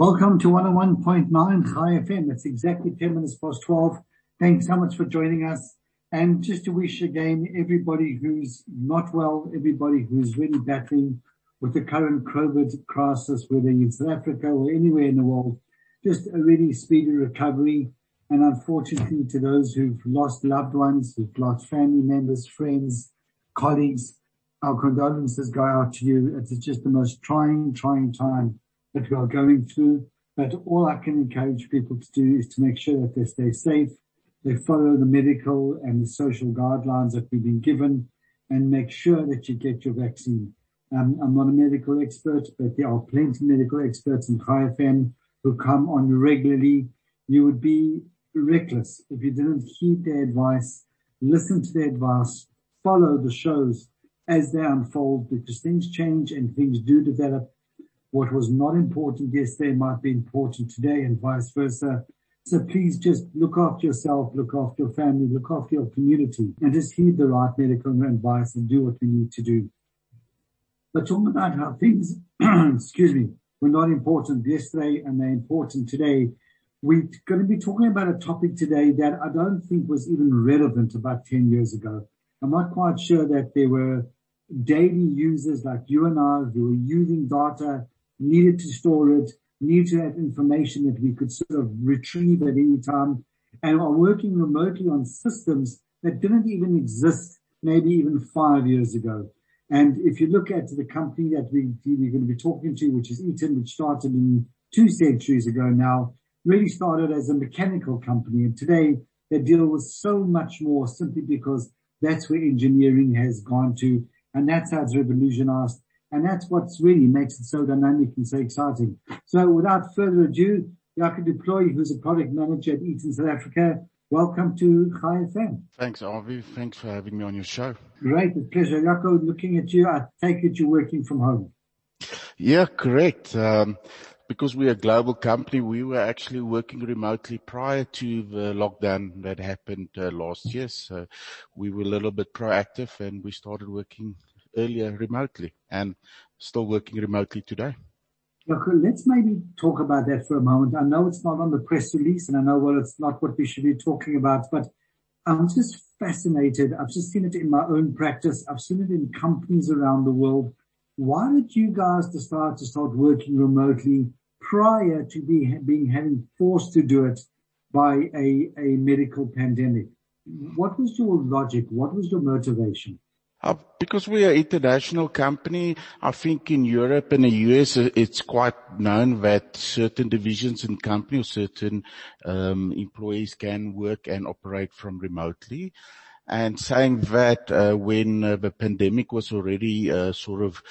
Welcome to 101.9 Chai FM. It's exactly 10 minutes past 12. Thanks so much for joining us. And just to wish again everybody who's not well, everybody who's really battling with the current COVID crisis, whether in South Africa or anywhere in the world, just a really speedy recovery. And unfortunately to those who've lost loved ones, who've lost family members, friends, colleagues, our condolences go out to you. It's just the most trying, trying time that we are going through. But all I can encourage people to do is to make sure that they stay safe, they follow the medical and the social guidelines that we've been given, and make sure that you get your vaccine. Um, I'm not a medical expert, but there are plenty of medical experts in Chai FM who come on regularly. You would be reckless if you didn't heed their advice, listen to their advice, follow the shows as they unfold because things change and things do develop what was not important yesterday might be important today and vice versa. So please just look after yourself, look after your family, look after your community and just heed the right medical advice and do what we need to do. But talking about how things, excuse me, were not important yesterday and they're important today. We're going to be talking about a topic today that I don't think was even relevant about 10 years ago. I'm not quite sure that there were daily users like you and I who were using data needed to store it, needed to have information that we could sort of retrieve at any time, and are working remotely on systems that didn't even exist maybe even five years ago. And if you look at the company that we, we're going to be talking to, which is Eaton, which started in two centuries ago now, really started as a mechanical company. And today they deal with so much more simply because that's where engineering has gone to. And that's how it's revolutionized and that's what's really makes it so dynamic and so exciting. So without further ado, Jaco du Plooy, who's a product manager at Eaton South Africa, welcome to Chai FM. Thanks, Avi. Thanks for having me on your show. Great. A pleasure. Jaco, looking at you, I take it you're working from home. Yeah, correct. Um, because we're a global company, we were actually working remotely prior to the lockdown that happened uh, last year. So we were a little bit proactive and we started working earlier remotely and still working remotely today. let's maybe talk about that for a moment. I know it's not on the press release and I know well it's not what we should be talking about, but I'm just fascinated. I've just seen it in my own practice. I've seen it in companies around the world. Why did you guys decide to start working remotely prior to be, being having forced to do it by a, a medical pandemic? What was your logic? What was your motivation? Uh, because we are international company, I think in Europe and the US, uh, it's quite known that certain divisions in company or certain um, employees can work and operate from remotely. And saying that uh, when the pandemic was already sort of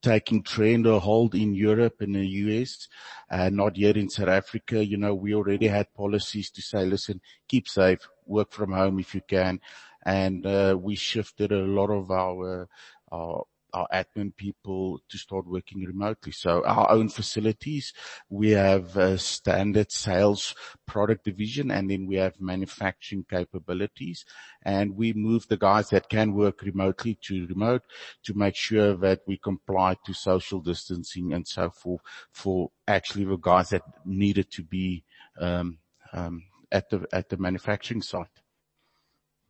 taking trend or hold in Europe and the US, not yet in South Africa. You know, we already had policies to say, listen, keep safe, work from home if you can and uh, we shifted a lot of our, our admin people to start working remotely. So our own facilities, we have a standard sales product division and then we have manufacturing capabilities and we move the guys that can work remotely to remote to make sure that we comply to social distancing and so forth for actually the guys that needed to be, um, um, at the, at the manufacturing site.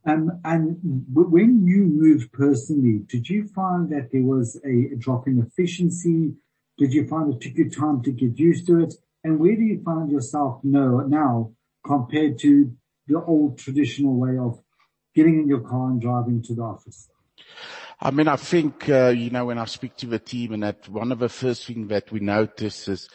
Um, and when you moved personally, did you find that there was a drop in efficiency? Did you find it took you time to get used to it? And where do you find yourself now, now compared to the old traditional way of getting in your car and driving to the office? I mean, I think, uh, you know, when I speak to the team and that one of the first things that we notice is,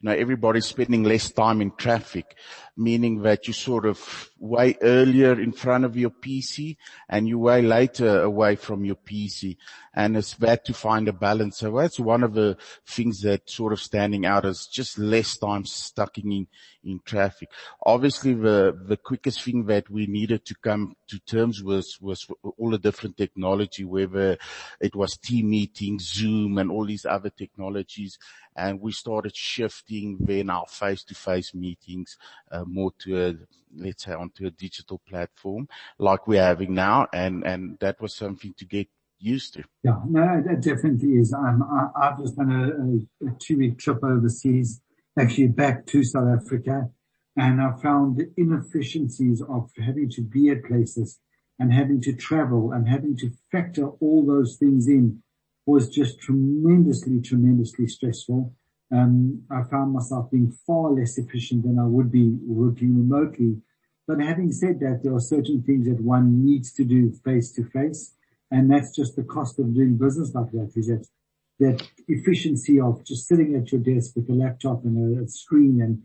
you know, everybody's spending less time in traffic, meaning that you sort of way earlier in front of your PC and you way later away from your PC. And it's bad to find a balance. So that's one of the things that sort of standing out is just less time stuck in, in traffic. Obviously, the, the quickest thing that we needed to come to terms with was all the different technology, whether it was team meetings, Zoom and all these other technologies. And we started shifting then our face-to-face meetings, uh, more to a, let's say onto a digital platform like we're having now. And, and that was something to get used to. Yeah, no, that definitely is. I, have just done a, a, a two week trip overseas, actually back to South Africa, and I found the inefficiencies of having to be at places and having to travel and having to factor all those things in was just tremendously, tremendously stressful. Um, I found myself being far less efficient than I would be working remotely. But having said that, there are certain things that one needs to do face to face. And that's just the cost of doing business like that is that, that efficiency of just sitting at your desk with a laptop and a, a screen and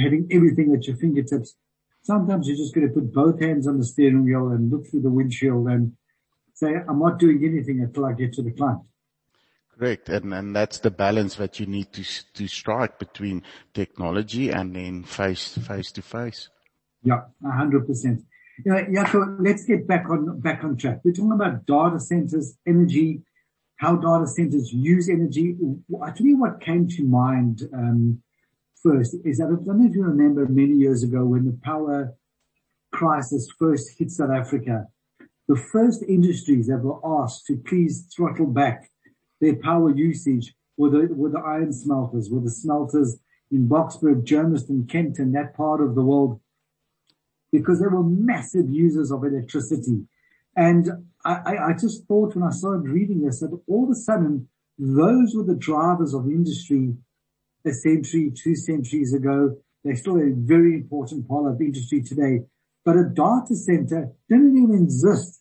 having everything at your fingertips. Sometimes you're just going to put both hands on the steering wheel and look through the windshield and say, I'm not doing anything until I get to the client. Correct. And, and that's the balance that you need to, to strike between technology and then face, face to face. Yeah, a hundred percent. Yeah, yeah. So let's get back on back on track. We're talking about data centers, energy, how data centers use energy. You what came to mind um, first is that I don't know if you remember many years ago when the power crisis first hit South Africa. The first industries that were asked to please throttle back their power usage were the were the iron smelters, were the smelters in Boksburg, Germiston, Kenton, that part of the world because they were massive users of electricity. And I, I, just thought when I started reading this that all of a sudden those were the drivers of industry a century, two centuries ago. They're still a very important part of industry today. But a data center didn't even exist.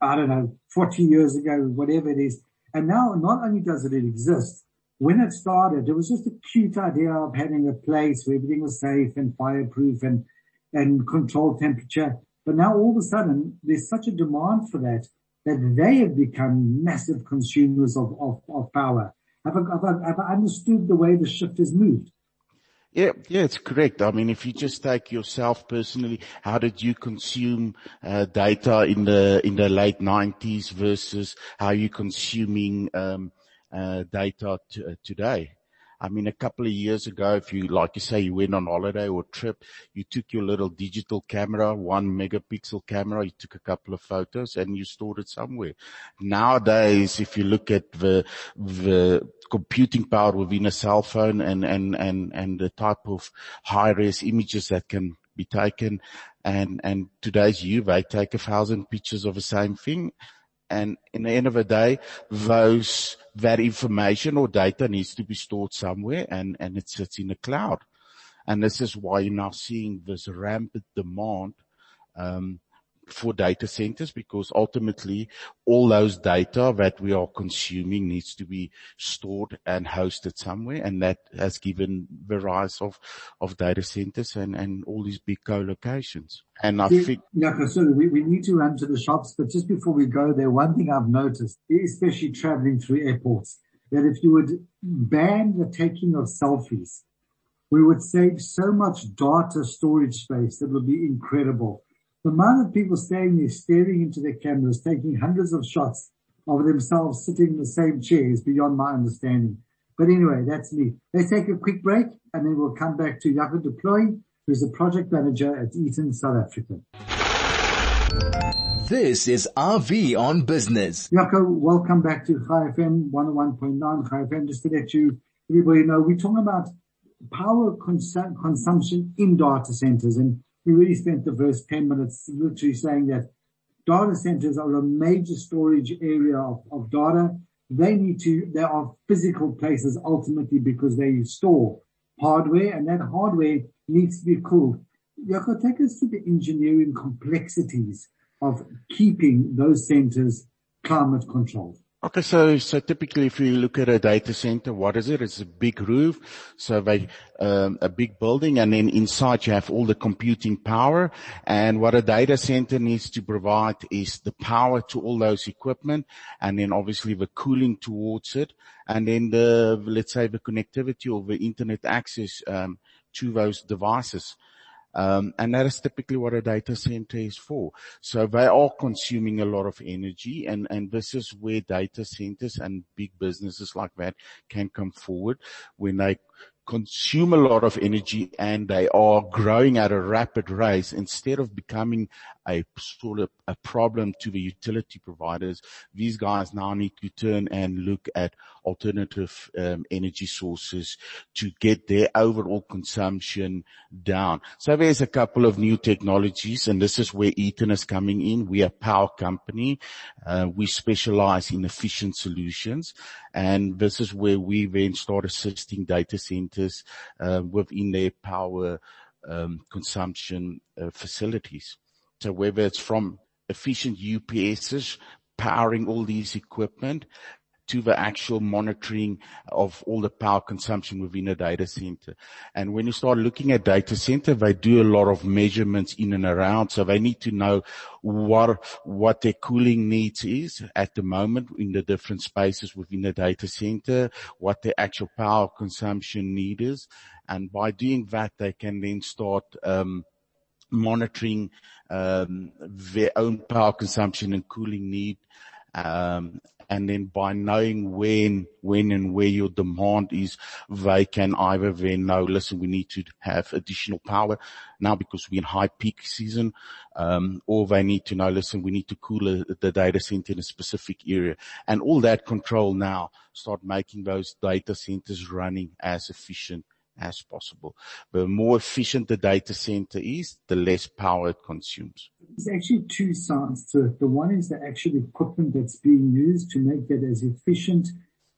I don't know, 40 years ago, whatever it is. And now not only does it exist, when it started, it was just a cute idea of having a place where everything was safe and fireproof and and control temperature. But now all of a sudden there's such a demand for that that they have become massive consumers of, of, of power. Have I, have, I, have I understood the way the shift has moved? Yeah, yeah, it's correct. I mean, if you just take yourself personally, how did you consume uh, data in the in the late '90s versus how you consuming um, uh, data t- uh, today? I mean, a couple of years ago, if you, like you say, you went on holiday or trip, you took your little digital camera, one megapixel camera, you took a couple of photos and you stored it somewhere. Nowadays, if you look at the, the computing power within a cell phone and, and, and, and the type of high res images that can be taken and, and today's you, they take a thousand pictures of the same thing. And in the end of the day, those that information or data needs to be stored somewhere and, and it sits in the cloud. And this is why you're now seeing this rampant demand, um, for data centers because ultimately all those data that we are consuming needs to be stored and hosted somewhere and that has given the rise of, of data centers and, and all these big co-locations. And I yeah, think. Yeah, so we, we need to run to the shops, but just before we go there, one thing I've noticed, especially traveling through airports, that if you would ban the taking of selfies, we would save so much data storage space that would be incredible. The amount of people standing there staring into their cameras, taking hundreds of shots of themselves sitting in the same chair is beyond my understanding. But anyway, that's me. Let's take a quick break and then we'll come back to Jaco du Plooy, who's the project manager at Eaton South Africa. This is Avi on business. Jaco, welcome back to Chai FM 101.9 Chai FM. Just to let you, everybody know, we're talking about power cons- consumption in data centers and we really spent the first 10 minutes literally saying that data centers are a major storage area of, of data. They need to, they are physical places ultimately because they store hardware and that hardware needs to be cooled. Jaco, take us to the engineering complexities of keeping those centers climate controlled. Okay, so, so typically if you look at a data center, what is it? It's a big roof. So they, um, a big building and then inside you have all the computing power. And what a data center needs to provide is the power to all those equipment and then obviously the cooling towards it. And then the, let's say the connectivity or the internet access, um, to those devices. Um, and that is typically what a data center is for. So they are consuming a lot of energy and, and this is where data centers and big businesses like that can come forward when they consume a lot of energy and they are growing at a rapid rate instead of becoming a sort of a problem to the utility providers. These guys now need to turn and look at alternative um, energy sources to get their overall consumption down. So there's a couple of new technologies and this is where Eaton is coming in. We are a power company. Uh, we specialize in efficient solutions and this is where we then start assisting data centers uh, within their power um, consumption uh, facilities. So whether it's from efficient UPSs powering all these equipment to the actual monitoring of all the power consumption within a data center. And when you start looking at data center, they do a lot of measurements in and around. So they need to know what, what their cooling needs is at the moment in the different spaces within the data center, what their actual power consumption need is. And by doing that, they can then start, um, monitoring um, their own power consumption and cooling need um, and then by knowing when, when and where your demand is, they can either then know, listen, we need to have additional power now because we're in high peak season, um, or they need to know, listen, we need to cool a, the data center in a specific area. And all that control now start making those data centers running as efficient as possible. The more efficient the data center is, the less power it consumes. There's actually two sides to it. The one is the actual equipment that's being used to make that as efficient,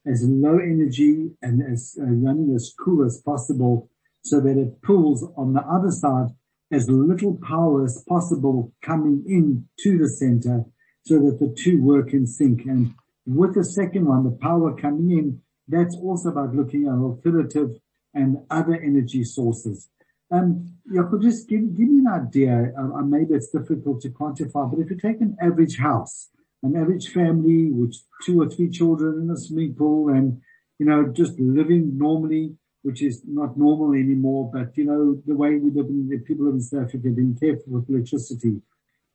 as low energy and as uh, running as cool as possible so that it pulls on the other side as little power as possible coming in to the center so that the two work in sync. And with the second one, the power coming in, that's also about looking at alternative and other energy sources. Um, Jaco, just give, give me an idea. Uh, maybe it's difficult to quantify, but if you take an average house, an average family with two or three children in a swimming pool and, you know, just living normally, which is not normal anymore, but you know, the way we live in, the people in South Africa being careful with electricity.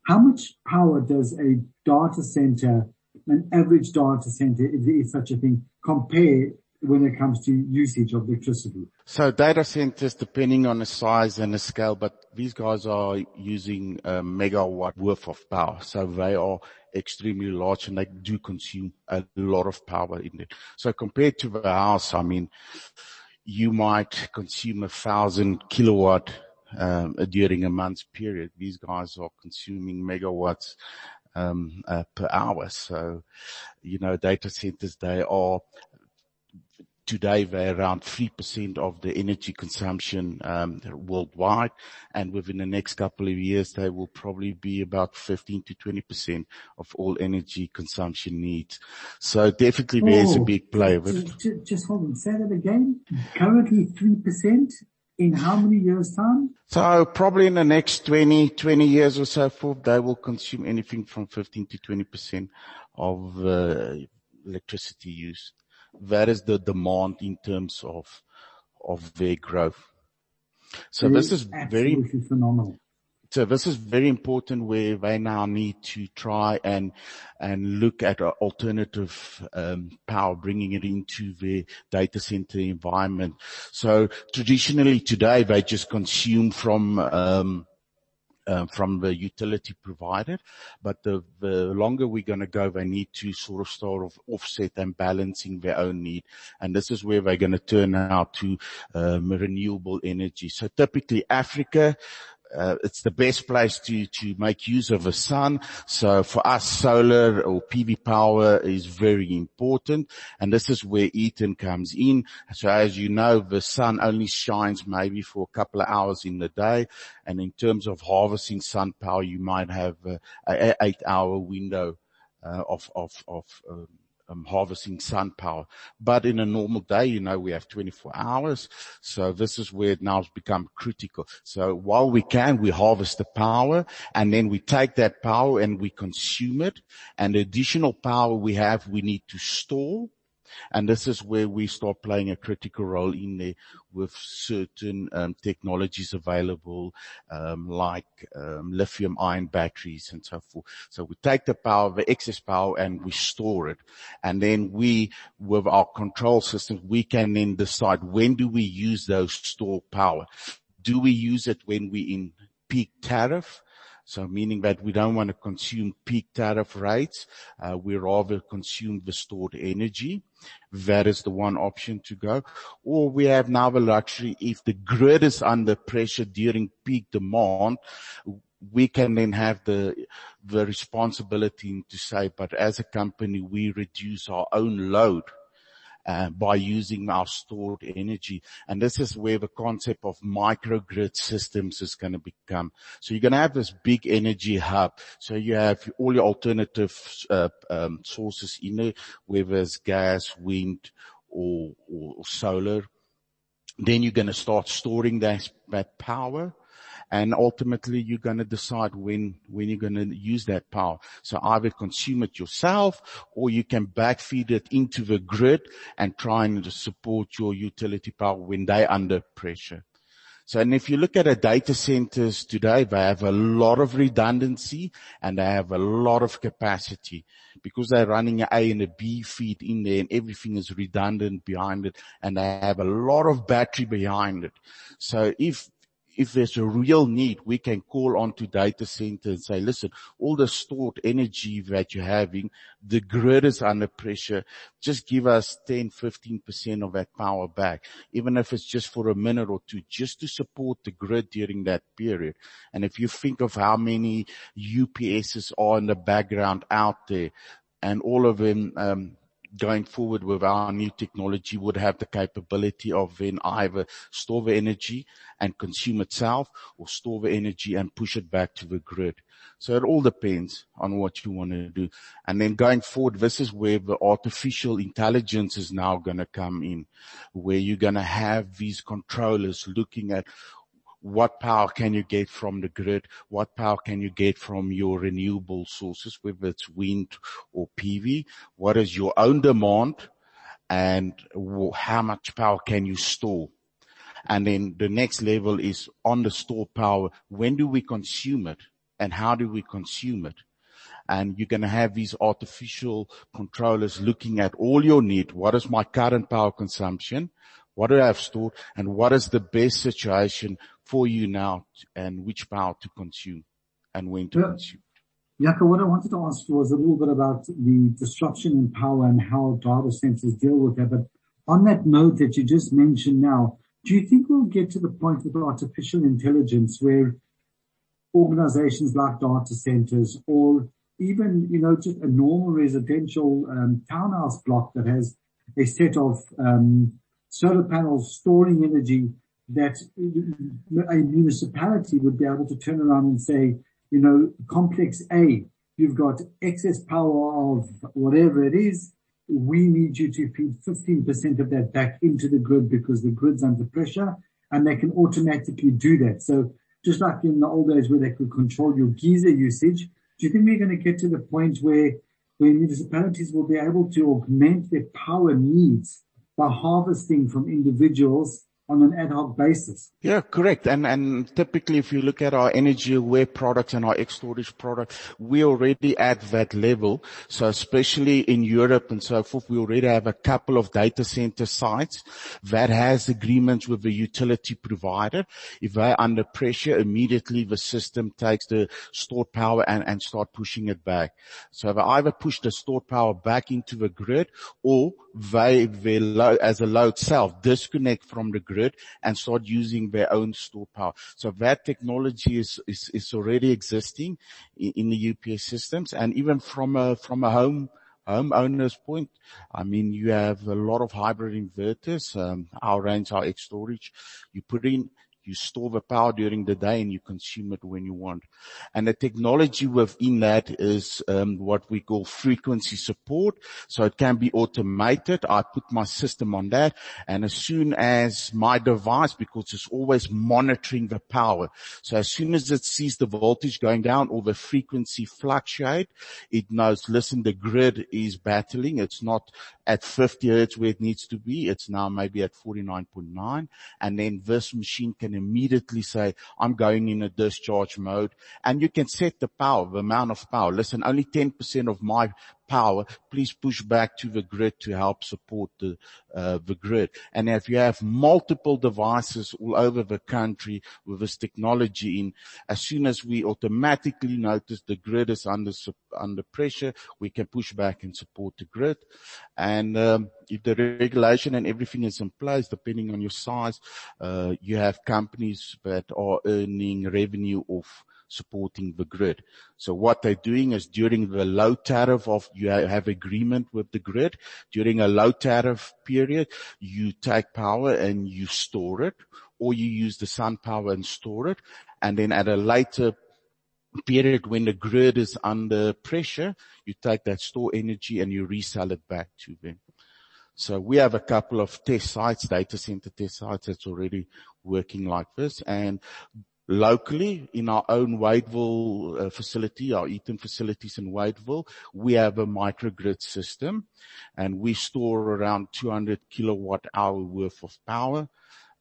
How much power does a data center, an average data center, if there is such a thing, compare when it comes to usage of electricity? So data centers, depending on the size and the scale, but these guys are using a megawatt worth of power. So they are extremely large and they do consume a lot of power in it. So compared to the house, I mean, you might consume a thousand kilowatt um, during a month's period. These guys are consuming megawatts um, uh, per hour. So, you know, data centers, they are Today, they're around 3% of the energy consumption um, worldwide, and within the next couple of years, they will probably be about 15 to 20 percent of all energy consumption needs. So definitely there's a oh, big play with it. Just hold on. Say that again. Currently 3% in how many years time? So probably in the next 20, 20 years or so forth, they will consume anything from 15 to 20 percent of uh, electricity use that is the demand in terms of of their growth. So this is very phenomenal. So this is very important where they now need to try and and look at alternative um, power, bringing it into the data center environment. So traditionally today they just consume from um, from the utility provider. But the, longer we're going to go, they need to sort of start of offset and balancing their own need. And this is where they're going to turn out to um, renewable energy. So typically Africa, uh, it's the best place to, to make use of the sun. So for us, solar or PV power is very important. And this is where Eaton comes in. So as you know, the sun only shines maybe for a couple of hours in the day. And in terms of harvesting sun power, you might have a, a eight hour window uh, of, of, of, um, um, harvesting sun power. But in a normal day, you know, we have 24 hours. So this is where it now has become critical. So while we can, we harvest the power and then we take that power and we consume it and additional power we have, we need to store And this is where we start playing a critical role in there with certain um, technologies available, um, like um, lithium ion batteries and so forth. So we take the power, the excess power and we store it. And then we, with our control system, we can then decide when do we use those stored power. Do we use it when we in peak tariff? So meaning that we don't want to consume peak tariff rates. Uh, we rather consume the stored energy. That is the one option to go. Or we have now the luxury, if the grid is under pressure during peak demand, we can then have the the responsibility to say, but as a company, we reduce our own load by using our stored energy. And this is where the concept of microgrid systems is going to become. So you're going to have this big energy hub. So you have all your alternative uh, um, sources in there, whether it's gas, wind, or, or solar. Then you're going to start storing that, that power and ultimately you're going to decide when, when you're going to use that power. So either consume it yourself or you can backfeed it into the grid and try and support your utility power when they're under pressure. So, and if you look at a data centers today, they have a lot of redundancy and they have a lot of capacity because they're running an A and a B feed in there and everything is redundant behind it and they have a lot of battery behind it. So if if there's a real need, we can call on to data center and say, listen, all the stored energy that you're having, the grid is under pressure. Just give us 10, 15% of that power back, even if it's just for a minute or two, just to support the grid during that period. And if you think of how many UPSs are in the background out there and all of them, um, going forward with our new technology would have the capability of then either store the energy and consume itself or store the energy and push it back to the grid. So it all depends on what you want to do. And then going forward, this is where the artificial intelligence is now going to come in, where you're going to have these controllers looking at what power can you get from the grid? What power can you get from your renewable sources, whether it's wind or PV? What is your own demand? And how much power can you store? And then the next level is on the store power. When do we consume it? And how do we consume it? and you're going to have these artificial controllers looking at all your need. What is my current power consumption? What do I have stored? And what is the best situation for you now and which power to consume and when to yeah. consume. Jaco, what I wanted to ask was a little bit about the disruption in power and how data centers deal with that. But on that note that you just mentioned now, do you think we'll get to the point with artificial intelligence where organizations like data centers or even, you know, just a normal residential um, townhouse block that has a set of um, solar panels storing energy that a municipality would be able to turn around and say, you know, complex A, you've got excess power of whatever it is. We need you to feed 15% of that back into the grid because the grid's under pressure and they can automatically do that. So just like in the old days where they could control your geyser usage, do you think we're going to get to the point where, where municipalities will be able to augment their power needs by harvesting from individuals on an ad hoc basis. Yeah, correct. And, and typically if you look at our energy aware products and our xStorage products, we already at that level. So especially in Europe and so forth, we already have a couple of data center sites that has agreements with the utility provider. If they're under pressure, immediately the system takes the stored power and, and start pushing it back. So they either push the stored power back into the grid or they, they load, as a load self disconnect from the grid and start using their own store power. So that technology is, is, is already existing in, in the UPS systems and even from a, from a home, homeowner's point, I mean, you have a lot of hybrid inverters, um, our range, our xStorage. You put in, You store the power during the day and you consume it when you want. And the technology within that is um, what we call frequency support. So it can be automated. I put my system on that and as soon as my device, because it's always monitoring the power. So as soon as it sees the voltage going down or the frequency fluctuate, it knows, listen, the grid is battling. It's not at 50 hertz where it needs to be. It's now maybe at 49.9. And then this machine can immediately say, I'm going in a discharge mode and you can set the power, the amount of power. Listen, only 10% of my power, please push back to the grid to help support the, uh, the grid. And if you have multiple devices all over the country with this technology in, as soon as we automatically notice the grid is under, under pressure, we can push back and support the grid. And, um, if the regulation and everything is in place, depending on your size, uh, you have companies that are earning revenue off supporting the grid. So what they're doing is during the low tariff of you have agreement with the grid, during a low tariff period, you take power and you store it or you use the sun power and store it. And then at a later period when the grid is under pressure, you take that store energy and you resell it back to them. So we have a couple of test sites, data center test sites that's already working like this and locally in our own Wadeville uh, facility, our Eaton facilities in Wadeville, we have a microgrid system and we store around 200 kilowatt hour worth of power.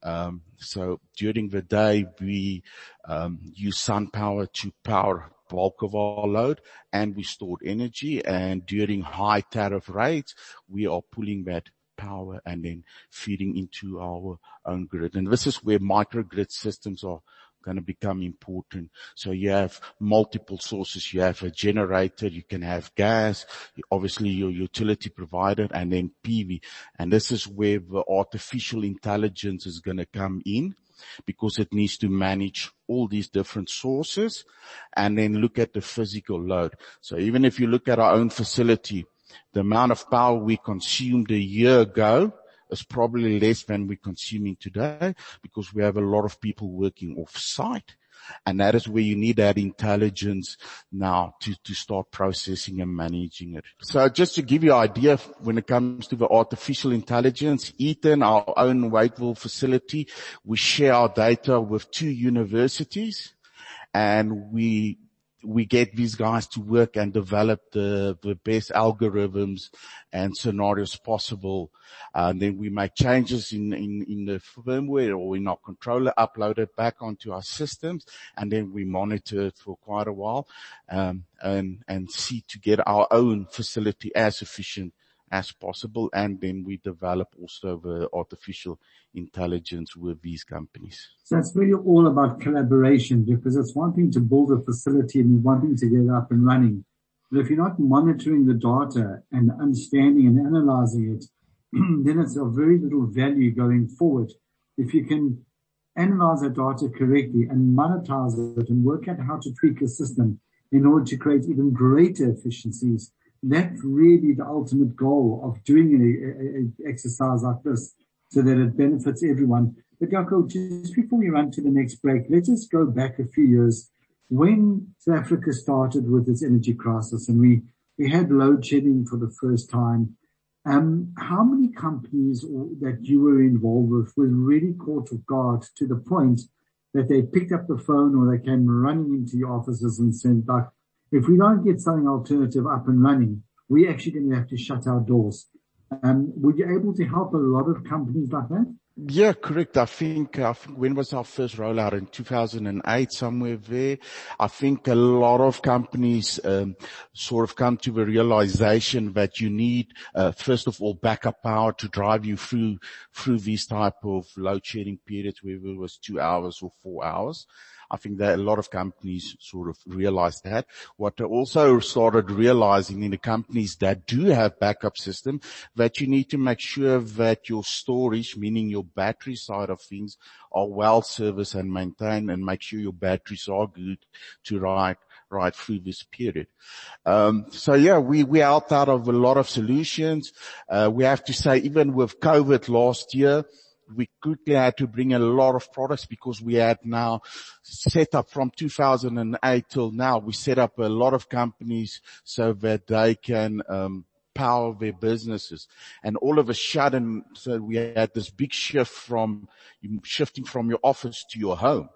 Um, so during the day we um, use sun power to power bulk of our load and we stored energy and during high tariff rates we are pulling that power and then feeding into our own grid. And this is where microgrid systems are going to become important. So you have multiple sources. You have a generator, you can have gas, obviously your utility provider and then PV. And this is where the artificial intelligence is going to come in because it needs to manage all these different sources and then look at the physical load. So even if you look at our own facility, the amount of power we consumed a year ago is probably less than we're consuming today because we have a lot of people working off site. And that is where you need that intelligence now to, to start processing and managing it. So just to give you an idea when it comes to the artificial intelligence, Eaton, our own Wadeville facility, we share our data with two universities and we we get these guys to work and develop the, the best algorithms and scenarios possible. And then we make changes in, in, in the firmware or in our controller, upload it back onto our systems, and then we monitor it for quite a while, um, and, and see to get our own facility as efficient as possible. And then we develop also the artificial intelligence with these companies. So it's really all about collaboration because it's one thing to build a facility and one thing to get it up and running. But if you're not monitoring the data and understanding and analyzing it, then it's of very little value going forward. If you can analyze the data correctly and monetize it and work out how to tweak a system in order to create even greater efficiencies, that's really the ultimate goal of doing an exercise like this so that it benefits everyone. But Jaco, just before we run to the next break, let's just go back a few years when South Africa started with its energy crisis and we, we had load shedding for the first time. Um, how many companies that you were involved with were really caught off guard to the point that they picked up the phone or they came running into your offices and said, like, if we don't get something alternative up and running, we're actually going to have to shut our doors. Um, were you able to help a lot of companies like that? Yeah, correct. I think, I think when was our first rollout in 2008, somewhere there. I think a lot of companies um, sort of come to the realization that you need, uh, first of all, backup power to drive you through through these type of load shedding periods, whether it was two hours or four hours. I think that a lot of companies sort of realized that. What they also started realizing in the companies that do have backup system, that you need to make sure that your storage, meaning your battery side of things, are well serviced and maintained and make sure your batteries are good to ride right through this period. Um, so yeah, we, we out out of a lot of solutions. Uh, we have to say even with COVID last year, we quickly had to bring a lot of products because we had now set up from 2008 till now, we set up a lot of companies so that they can, um, power their businesses. And all of a sudden, so we had this big shift from shifting from your office to your home.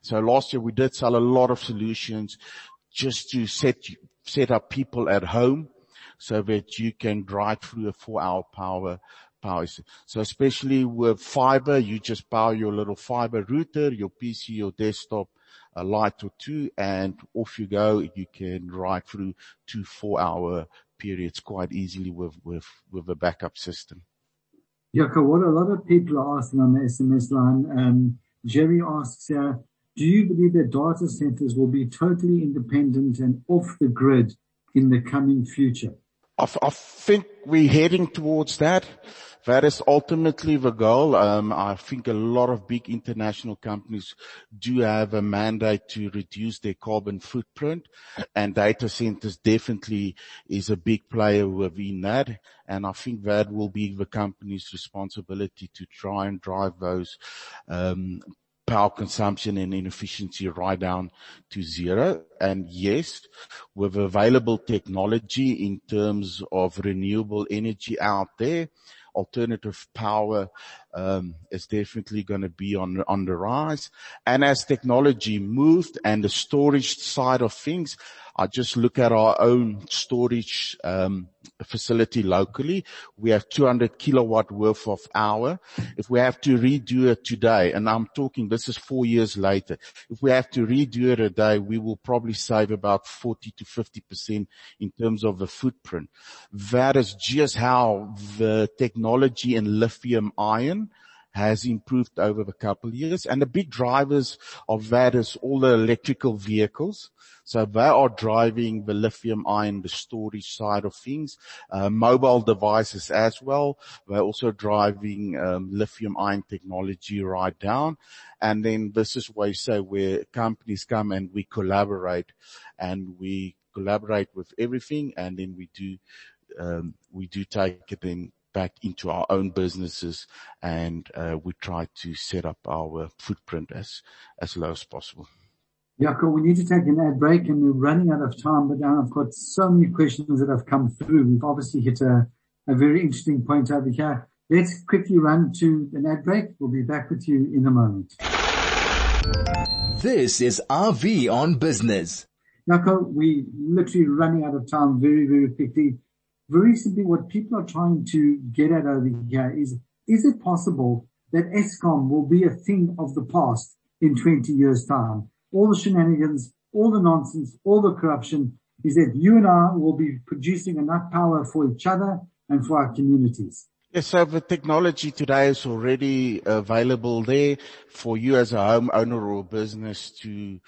So last year we did sell a lot of solutions just to set, set up people at home so that you can drive through a four hour power power. So especially with fiber, you just power your little fiber router, your PC, your desktop, a light or two, and off you go. You can ride through two four hour periods quite easily with, with, with a backup system. Jaco, what a lot of people are asking on the SMS line, um, Jerry asks here, do you believe that data centers will be totally independent and off the grid in the coming future? I, I think we're heading towards that. That is ultimately the goal. Um, I think a lot of big international companies do have a mandate to reduce their carbon footprint and data centers definitely is a big player within that. And I think that will be the company's responsibility to try and drive those um, power consumption and inefficiency right down to zero. And yes, with available technology in terms of renewable energy out there, alternative power um, is definitely going to be on on the rise. And as technology moved and the storage side of things, I just look at our own storage um, facility locally. We have 200 kilowatt worth of hour. If we have to redo it today, and I'm talking this is four years later, if we have to redo it a day, we will probably save about 40 to 50% in terms of the footprint. That is just how the technology in lithium ion has improved over the couple of years. And the big drivers of that is all the electrical vehicles. So they are driving the lithium ion, the storage side of things, uh, mobile devices as well. They're also driving um, lithium ion technology right down. And then this is where you say where companies come and we collaborate and we collaborate with everything and then we do um, we do take it in back into our own businesses and uh, we try to set up our footprint as, as low as possible. Jaco, we need to take an ad break and we're running out of time, but I've got so many questions that have come through. We've obviously hit a, a very interesting point over here. Let's quickly run to an ad break. We'll be back with you in a moment. This is Avi on business. Jaco, we literally running out of time very, very quickly very simply what people are trying to get at over here is, is it possible that Eskom will be a thing of the past in 20 years time? All the shenanigans, all the nonsense, all the corruption is that you and I will be producing enough power for each other and for our communities. Yes, so the technology today is already available there for you as a homeowner or business to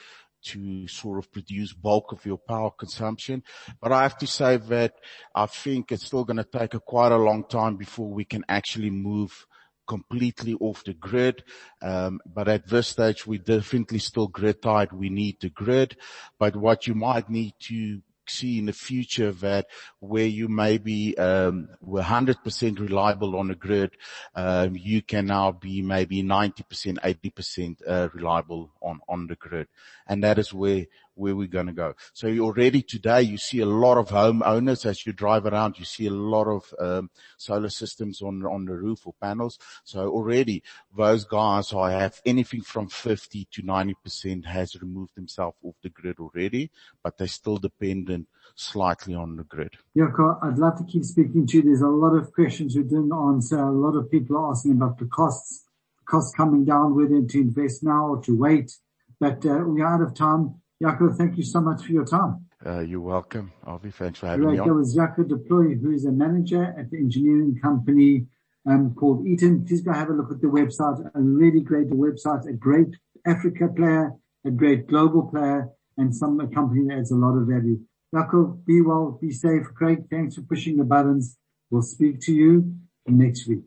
to sort of produce bulk of your power consumption. But I have to say that I think it's still going to take quite a long time before we can actually move completely off the grid. Um, but at this stage, we definitely still grid tied. We need the grid. But what you might need to see in the future that where you maybe um, were 100% reliable on the grid, um, you can now be maybe 90%, 80% uh, reliable on on the grid, and that is where where we're going to go. So already today you see a lot of homeowners as you drive around, you see a lot of um, solar systems on on the roof or panels. So already those guys I have anything from 50 to 90% has removed themselves off the grid already, but they're still dependent slightly on the grid. Yeah, I'd love to keep speaking to you. There's a lot of questions we didn't answer. A lot of people are asking about the costs, costs coming down, whether to invest now or to wait. But uh, we're out of time. Jaco, thank you so much for your time. Uh, you're welcome, Avi. Thanks for having right, me on. That was Jaco du Plooy, who is a manager at the engineering company um, called Eaton. Please go have a look at the website. A really great website, a great Africa player, a great global player, and some a company that adds a lot of value. Jaco, be well, be safe. Craig, thanks for pushing the buttons. We'll speak to you next week.